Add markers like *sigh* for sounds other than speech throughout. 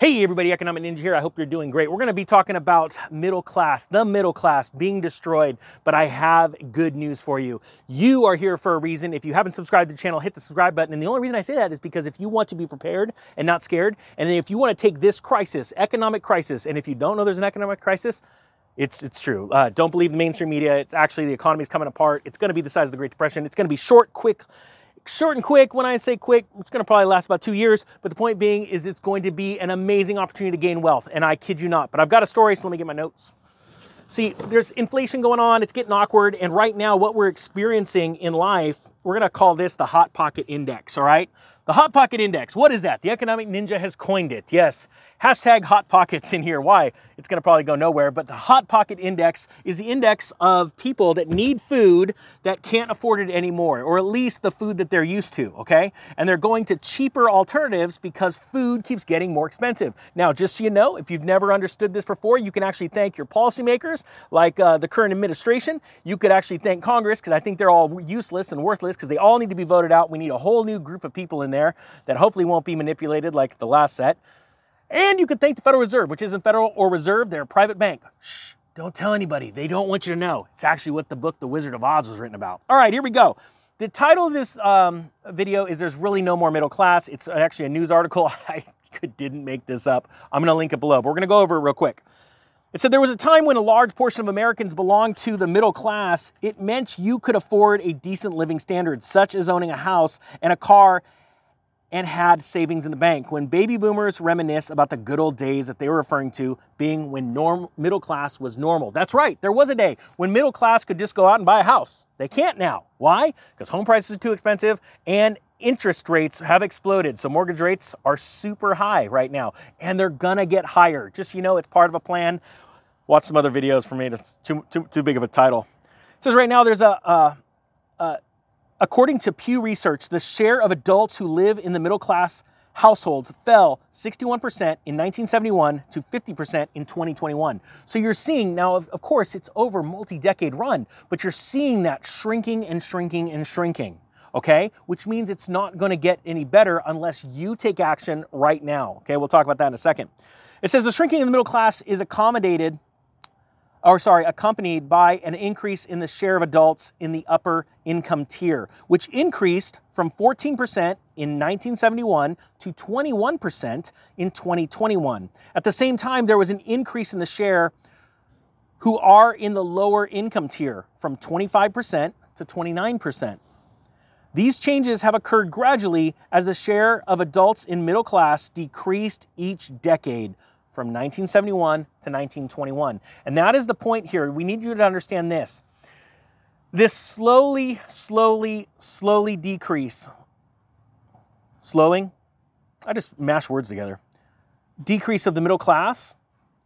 Hey everybody, Economic Ninja here. I hope you're doing great. We're going to be talking about middle class, the middle class being destroyed, but I have good news for you. You are here for a reason. If you haven't subscribed to the channel, hit the subscribe button. And the only reason I say that is because if you want to be prepared and not scared, and if you want to take this crisis, economic crisis, and if you don't know there's an economic crisis, it's, it's true. Uh, don't believe the mainstream media. It's actually the economy is coming apart. It's going to be the size of the Great Depression. It's going to be short, quick, short and quick. When I say quick, it's going to probably last about two years. But the point being is it's going to be an amazing opportunity to gain wealth. And I kid you not. But I've got a story, so let me get my notes. See, there's inflation going on. It's getting awkward. And right now, what we're experiencing in life, we're going to call this the Hot Pocket Index, all right? The Hot Pocket Index, what is that? The Economic Ninja has coined it. Yes, hashtag Hot Pockets in here. Why? It's gonna probably go nowhere, but the Hot Pocket Index is the index of people that need food that can't afford it anymore, or at least the food that they're used to, okay? And they're going to cheaper alternatives because food keeps getting more expensive. Now, just so you know, if you've never understood this before, you can actually thank your policymakers, like uh, the current administration. You could actually thank Congress, because I think they're all useless and worthless, because they all need to be voted out. We need a whole new group of people in there there that hopefully won't be manipulated like the last set. And you can thank the Federal Reserve, which isn't federal or reserve, they're a private bank. Shh, don't tell anybody. They don't want you to know. It's actually what the book The Wizard of Oz was written about. All right, here we go. The title of this um, video is There's Really No More Middle Class. It's actually a news article. *laughs* I didn't make this up. I'm going to link it below, but we're going to go over it real quick. It said there was a time when a large portion of Americans belonged to the middle class. It meant you could afford a decent living standard, such as owning a house and a car and had savings in the bank. When baby boomers reminisce about the good old days that they were referring to being when norm, middle class was normal. That's right, there was a day when middle class could just go out and buy a house. They can't now. Why? Because home prices are too expensive and interest rates have exploded. So mortgage rates are super high right now and they're gonna get higher. Just you know, it's part of a plan. Watch some other videos for me. It's too, too, too big of a title. It says right now there's a, a, a According to Pew Research, the share of adults who live in the middle class households fell 61% in 1971 to 50% in 2021. So you're seeing now, of, of course, it's over multi-decade run, but you're seeing that shrinking and shrinking and shrinking. Okay, which means it's not going to get any better unless you take action right now. Okay, we'll talk about that in a second. It says the shrinking of the middle class is accommodated or sorry, accompanied by an increase in the share of adults in the upper income tier, which increased from 14% in 1971 to 21% in 2021. At the same time, there was an increase in the share who are in the lower income tier from 25% to 29%. These changes have occurred gradually as the share of adults in middle class decreased each decade from 1971 to 1921. And that is the point here. We need you to understand this. This slowly, slowly, slowly decrease, slowing, I just mash words together, decrease of the middle class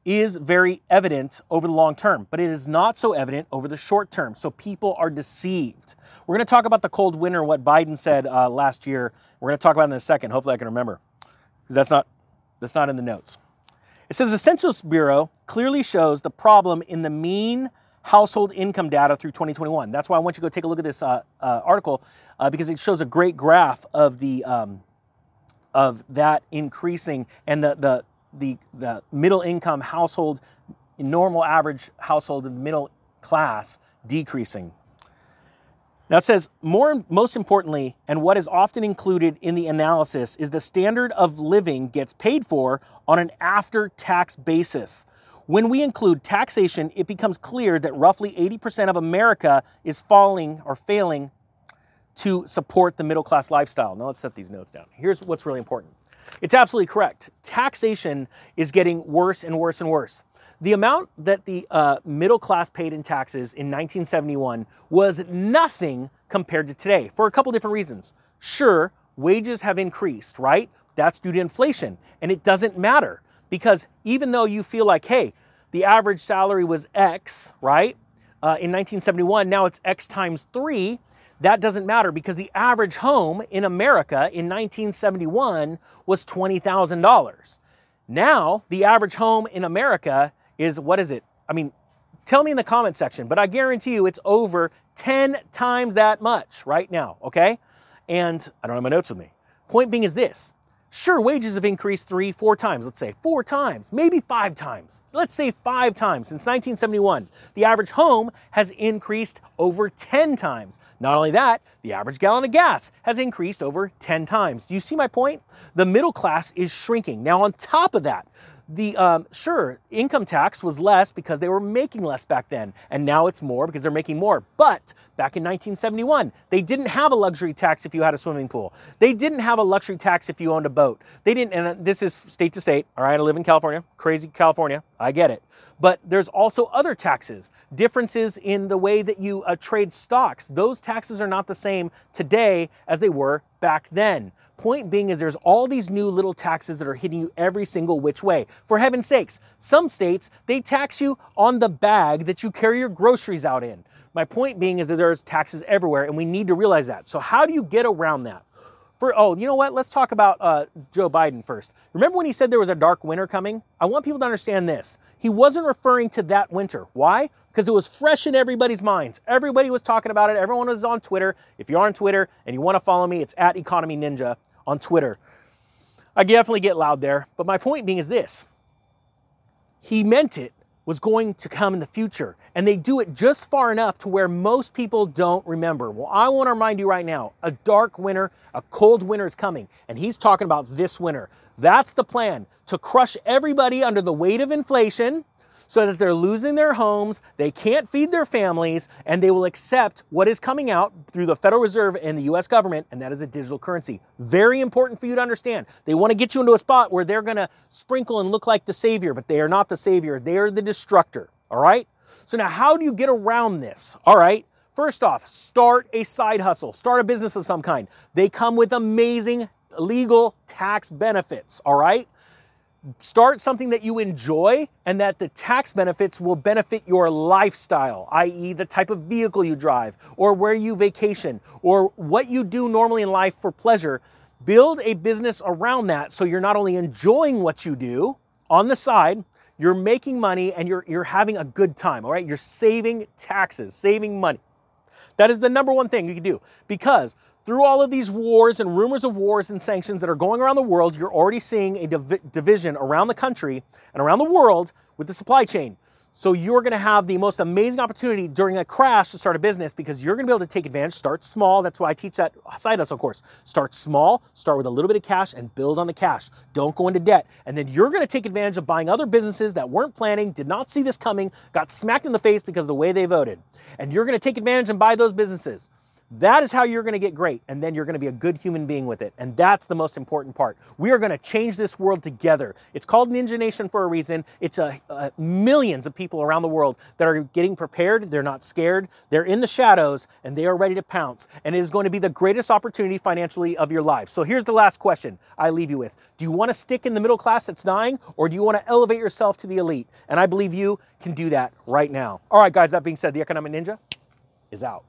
is very evident over the long term, but it is not so evident over the short term. So people are deceived. We're going to talk about the cold winter, what Biden said uh, last year. We're going to talk about in a second. Hopefully, I can remember because that's not that's not in the notes. It says the Census Bureau clearly shows the problem in the mean household income data through 2021. That's why I want you to go take a look at this uh, uh, article uh, because it shows a great graph of the um, of that increasing and the the the, the middle income household, normal average household the middle class decreasing. Now it says, more, most importantly, and what is often included in the analysis is the standard of living gets paid for on an after tax basis. When we include taxation, it becomes clear that roughly 80% of America is falling or failing to support the middle class lifestyle. Now let's set these notes down. Here's what's really important. It's absolutely correct. Taxation is getting worse and worse and worse. The amount that the uh, middle class paid in taxes in 1971 was nothing compared to today for a couple different reasons. Sure, wages have increased, right? That's due to inflation. And it doesn't matter because even though you feel like, hey, the average salary was X, right? Uh, in 1971, now it's X times three. That doesn't matter because the average home in America in 1971 was $20,000. Now, the average home in America is what is it? I mean, tell me in the comment section, but I guarantee you it's over 10 times that much right now, okay? And I don't have my notes with me. Point being is this Sure, wages have increased three, four times, let's say, four times, maybe five times. Let's say five times since 1971. The average home has increased over 10 times. Not only that, the average gallon of gas has increased over 10 times. Do you see my point? The middle class is shrinking. Now, on top of that, the um, sure income tax was less because they were making less back then and now it's more because they're making more. But back in 1971 they didn't have a luxury tax if you had a swimming pool. They didn't have a luxury tax if you owned a boat. They didn't and uh, this is state to state all right? I live in california crazy california i get it. But there's also other taxes differences in the way that you uh, trade stocks. Those taxes are not the same today as they were back then Point being is there's all these new little taxes that are hitting you every single which way. For heaven's sakes, some states, they tax you on the bag that you carry your groceries out in. My point being is that there's taxes everywhere and we need to realize that. So how do you get around that? For, oh, you know what? Let's talk about uh, Joe Biden first. Remember when he said there was a dark winter coming? I want people to understand this. He wasn't referring to that winter. Why? Because it was fresh in everybody's minds. Everybody was talking about it. Everyone was on Twitter. If you're on Twitter and you want to follow me, it's at Economy Ninja on Twitter. I definitely get loud there, but my point being is this he meant it was going to come in the future, and they do it just far enough to where most people don't remember. Well, I want to remind you right now a dark winter, a cold winter is coming, and he's talking about this winter. That's the plan to crush everybody under the weight of inflation so that they're losing their homes, they can't feed their families, and they will accept what is coming out through the Federal Reserve and the US government, and that is a digital currency. Very important for you to understand. They want to get you into a spot where they're going to sprinkle and look like the savior, but they are not the savior, they are the destructor. All right? So now, how do you get around this? All right. First off, start a side hustle, start a business of some kind. They come with amazing legal tax benefits, all right? Start something that you enjoy and that the tax benefits will benefit your lifestyle, i.e., the type of vehicle you drive, or where you vacation, or what you do normally in life for pleasure. Build a business around that so you're not only enjoying what you do on the side, you're making money and you're, you're having a good time, all right? You're saving taxes, saving money. That is the number one thing you can do because through all of these wars and rumors of wars and sanctions that are going around the world, you're already seeing a div- division around the country and around the world with the supply chain. So you're going to have the most amazing opportunity during a crash to start a business because you're going to be able to take advantage. Start small. That's why I teach that side hustle course. Start small, start with a little bit of cash and build on the cash. Don't go into debt. And then you're going to take advantage of buying other businesses that weren't planning, did not see this coming, got smacked in the face because of the way they voted. And you're going to take advantage and buy those businesses. That is how you're going to get great, and then you're going to be a good human being with it. And that's the most important part. We are going to change this world together. It's called Ninja Nation for a reason. It's a, a, millions of people around the world that are getting prepared. They're not scared. They're in the shadows, and they are ready to pounce. And it is going to be the greatest opportunity financially of your life. So here's the last question I leave you with: Do you want to stick in the middle class that's dying, or do you want to elevate yourself to the elite? And I believe you can do that right now. All right, guys. That being said, the Economic Ninja is out.